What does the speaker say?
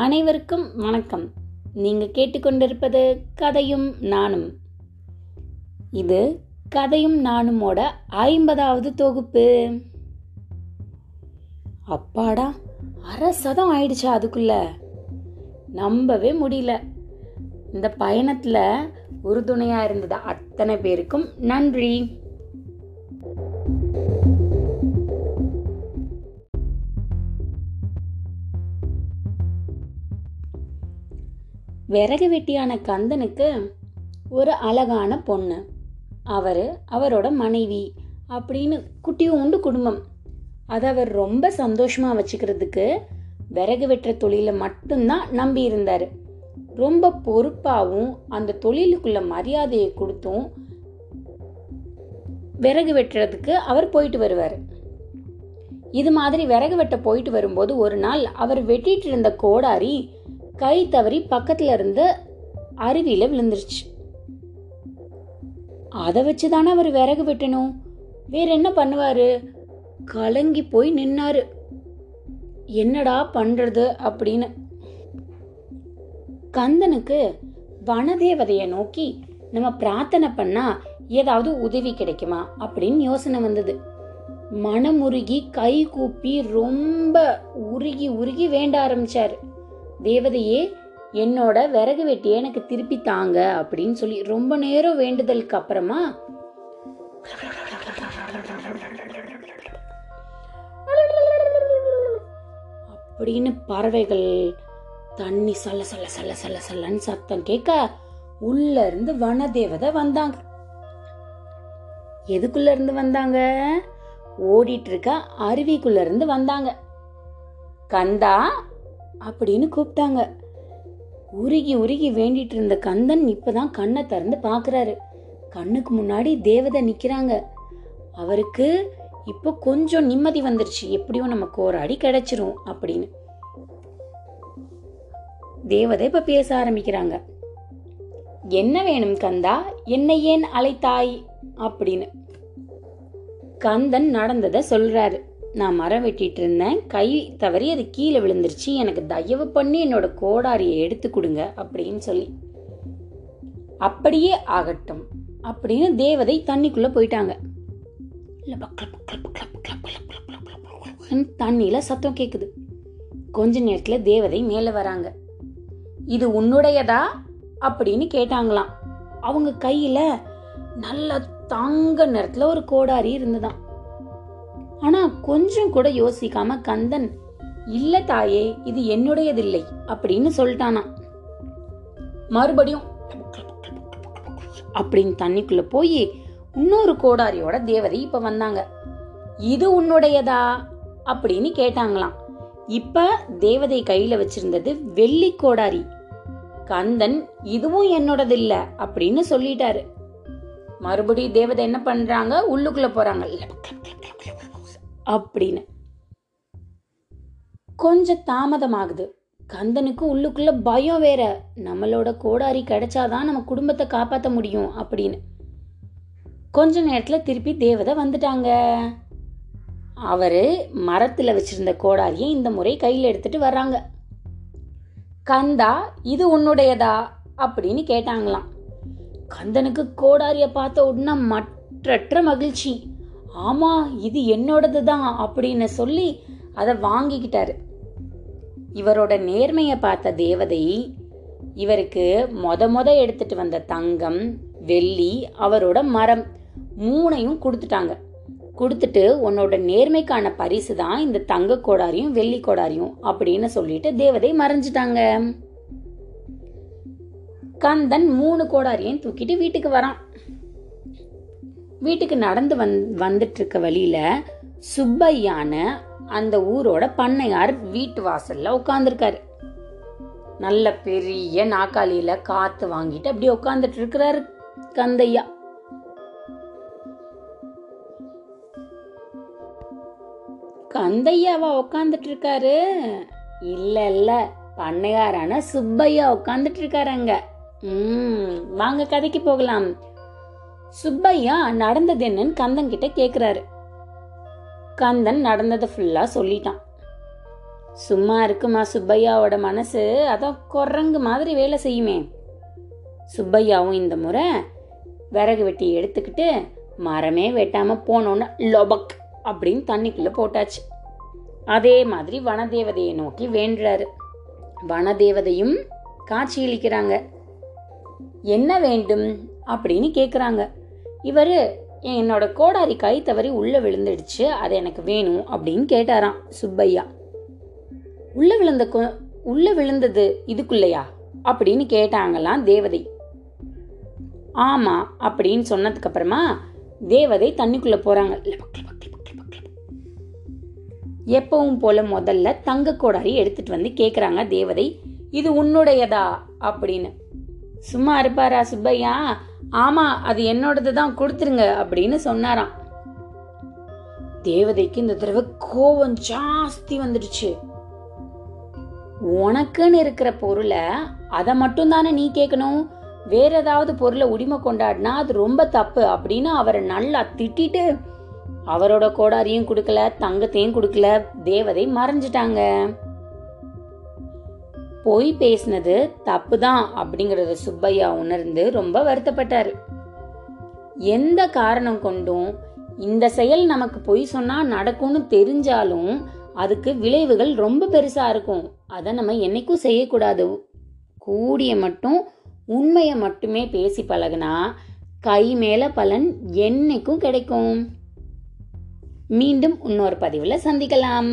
அனைவருக்கும் வணக்கம். நீங்க கேட்டுக்கொண்டிருப்பது கதையும் நானும். இது கதையும் நானுமோட ஐம்பதாவது தொகுப்பு. அப்பாடா அரை சதம் ஆயிடுச்சா அதுக்குள்ள? நம்பவே முடியல. இந்த பயணத்துல உறுதுணையா இருந்தது அத்தனை பேருக்கும் நன்றி. விறகு வெட்டியான கந்தனுக்கு ஒரு அழகான பொண்ணு. அவர் அவரோட மனைவி அப்படின்னு குட்டியோண்டு குடும்பம். அதை அவர் ரொம்ப சந்தோஷமாக வச்சுக்கிறதுக்கு விறகு வெட்டுற தொழிலை மட்டும்தான் நம்பி இருந்தார். ரொம்ப பொறுப்பாகவும் அந்த தொழிலுக்குள்ள மரியாதையை கொடுத்தும் விறகு வெட்டுறதுக்கு அவர் போயிட்டு வருவார். இது மாதிரி விறகு வெட்ட போயிட்டு வரும்போது ஒரு நாள் அவர் வெட்டிட்டு இருந்த கோடாரி கை தவறி பக்கத்துல இருந்த அருவியில விழுந்துருச்சு. அதை வச்சு தானே அவர் விறகு வெட்டணும். வேற என்ன பண்ணுவாரு? கலங்கி போய் நின்னாரு. என்னடா பண்றது அப்படின்னு. கந்தனுக்கு வனதேவதைய நோக்கி நம்ம பிரார்த்தனை பண்ணா ஏதாவது உதவி கிடைக்குமா அப்படின்னு யோசனை வந்தது. மனமுருகி கை கூப்பி ரொம்ப உருகி உருகி வேண்ட ஆரம்பிச்சாரு. தேவதையே என்னோட விறகு வெட்டியை எனக்கு திருப்பி தாங்க அப்படின்னு சொல்லி ரொம்ப நேரம் வேண்டுதலுக்கு அப்புறமா அப்படின்னு பறவைகள் தண்ணி சல்ல சல்ல சல்ல சல்ல சல்லன்னு சத்தம் கேட்க உள்ள இருந்து வனதேவதை வந்தாங்க. எதுக்குள்ள இருந்து வந்தாங்க? ஓடிட்டு இருக்க அருவிக்குள்ள இருந்து வந்தாங்க. கந்தா அப்படின்னு கூப்பிட்டாங்க. உருகி உருகி வேண்டிட்டு இருந்த கந்தன் இப்பதான் கண்ணை திறந்து பாக்குறாரு. கண்ணுக்கு முன்னாடி தேவதை நிக்கிறாங்க. அவருக்கு இப்போ கொஞ்சம் நிம்மதி வந்துருச்சு. எப்படியும் நம்ம கோராடி கிடைச்சிரும் அப்படின்னு. தேவதை இப்ப பேச ஆரம்பிக்கிறாங்க. என்ன வேணும் கந்தா? என்னை ஏன் அழைத்தாய்? அப்படின்னு. கந்தன் நடந்ததை சொல்றாரு. நான் மரம் வெட்டிட்டு இருந்தேன் கை தவறி அது கீழே விழுந்துருச்சு. எனக்கு தயவு பண்ணி என்னோட கோடாரியை எடுத்து கொடுங்க அப்படின்னு சொல்லி. அப்படியே ஆகட்டும் அப்படின்னு தேவதை தண்ணிக்குள்ள போயிட்டாங்க. தண்ணியில சத்தம் கேக்குது. கொஞ்ச நேரத்துல தேவதை மேல வராங்க. இது உன்னுடையதா அப்படின்னு கேட்டாங்களாம். அவங்க கையில நல்ல தங்க நிறத்துல ஒரு கோடாரி இருந்துதான். ஆனா கொஞ்சம் கூட யோசிக்காம கந்தன் இல்ல தாயே இது என்னுடையதில்லை அப்படின்னு சொல்லிட்டானா மறுபடியும் அப்படின்னு தண்ணிக்குள்ள போய் இன்னொரு கோடாரியோட தேவதை இப்ப வந்தாங்க. இது உன்னுடையதா? அப்படின்னு கேட்டாங்களாம். இப்ப தேவதை கையில வச்சிருந்தது வெள்ளி கோடாரி. கந்தன் இதுவும் என்னோடது இல்ல அப்படின்னு சொல்லிட்டாரு. மறுபடியும் தேவதை என்ன பண்றாங்க? உள்ளுக்குள்ள போறாங்க. அப்படின்னு. கொஞ்சம் தாமதமாகுது. கந்தனுக்கு உள்ளுக்குள்ள பயம் வேற. நம்மளோட கோடாரி கிடைச்சாதான் நம்ம குடும்பத்தை காப்பாற்ற முடியும் அப்படின்னு. கொஞ்ச நேரத்துல திருப்பி தேவதை வந்துட்டாங்க. அவரு மரத்துல வச்சிருந்த கோடாரியை இந்த முறை கையில எடுத்துட்டு வர்றாங்க. கந்தா இது உன்னுடையதா? அப்படின்னு கேட்டாங்களாம். கந்தனுக்கு கோடாரிய பார்த்த உடனே மற்றற்ற மகிழ்ச்சி. ஆமா இது என்னோடது தான் அப்படின்னு சொல்லி அதை வாங்கிக்கிட்டாரு. இவரோட நேர்மையை பார்த்த தேவதை இவருக்கு மொத மொத எடுத்துட்டு வந்த தங்கம் வெள்ளி அவரோட மரம் மூணையும் கொடுத்துட்டாங்க. கொடுத்துட்டு உன்னோட நேர்மைக்கான பரிசு தான் இந்த தங்க கோடாரியும் வெள்ளி கோடாரியும் அப்படின்னு சொல்லிட்டு தேவதை மறைஞ்சிட்டாங்க. கந்தன் மூணு கோடாரியையும் தூக்கிட்டு வீட்டுக்கு வரான். வீட்டுக்கு நடந்து வந் வந்துட்டு இருக்க வழியில சுப்பையான அந்த ஊரோட பண்ணையார் வீட்டு வாசல்ல உட்காந்துருக்காரு நல்ல பெரிய நாக்காளியில காத்து வாங்கிட்டு அப்படியே உட்காந்துட்டு இருக்கிறாரு கந்தையா. கந்தையாவா உட்காந்துட்டு இருக்காரு இல்ல இல்ல. பண்ணையாரான சுப்பையா உட்காந்துட்டு இருக்காரு அங்க. உம் வாங்க கதைக்கு போகலாம். சுப்பையா நடந்தது என்னன்னு கந்தன் கிட்ட கேக்குறாரு. கந்தன் நடந்ததை ஃபுல்லா சொல்லிட்டான். சும்மா இருக்குமா சுப்பையாவோட மனசு? அதான் குரங்கு மாதிரி வேலை செய்யுமே. சுப்பையாவும் இந்த முறை விறகு வெட்டி எடுத்துக்கிட்டு மரமே வெட்டாம போனோன்னு லொபக் அப்படின்னு தண்ணிக்குள்ள போட்டாச்சு. அதே மாதிரி வனதேவதையை நோக்கி வேண்டுறாரு. வனதேவதையும் காட்சியளிக்கிறாங்க என்ன வேண்டும் அப்படின்னு கேட்குறாங்க இவர் என்னோட கோடாரி கை தவறி உள்ள விழுந்துடுச்சு அது எனக்கு வேணும் அப்படின்னு கேட்டாராம் சுப்பையா. உள்ள விழுந்த கொ- உள்ள விழுந்தது இதுக்குள்ளையா? அப்படின்னு கேட்டாங்களாம் தேவதை. ஆமா அப்படின்னு சொன்னதுக்கு அப்புறமா தேவதை தண்ணிக்குள்ள போறாங்க. எப்பவும் போல முதல்ல தங்க கோடாரி எடுத்துட்டு வந்து கேக்குறாங்க தேவதை. இது உன்னுடையதா? அப்படின்னு. சும்மா இருப்பாரா சுப்பையா? ஆமா அது என்னோடது தான் கொடுத்துருங்க அப்படின்னு சொன்னாராம். தேவதைக்கு இந்த தடவை கோவம் ஜாஸ்தி வந்துடுச்சு. உனக்குன்னு இருக்கிற பொருளை அதை மட்டும் தானே நீ கேட்கணும்? வேற ஏதாவது பொருளை உரிமை கொண்டாடினா அது ரொம்ப தப்பு அப்படின்னு அவரை நல்லா திட்டிட்டு அவரோட கோடாரியும் கொடுக்கல தங்கத்தையும் கொடுக்கல தேவதை மறைஞ்சிட்டாங்க. பொய் பேசினது தப்பு தான் அப்படிங்கறத சுப்பையா உணர்ந்து ரொம்ப வருத்தப்பட்டாரு. எந்த காரணம் கொண்டும் இந்த செயல் நமக்கு பொய் சொன்னா நடக்கும்னு தெரிஞ்சாலும் அதுக்கு விளைவுகள் ரொம்ப பெருசா இருக்கும். அதை நம்ம என்னைக்கும் செய்யக்கூடாது. கூடிய மட்டும் உண்மையை மட்டுமே பேசி பழகுனா கை மேல பலன் என்னைக்கும் கிடைக்கும். மீண்டும் இன்னொரு பதிவில் சந்திக்கலாம்.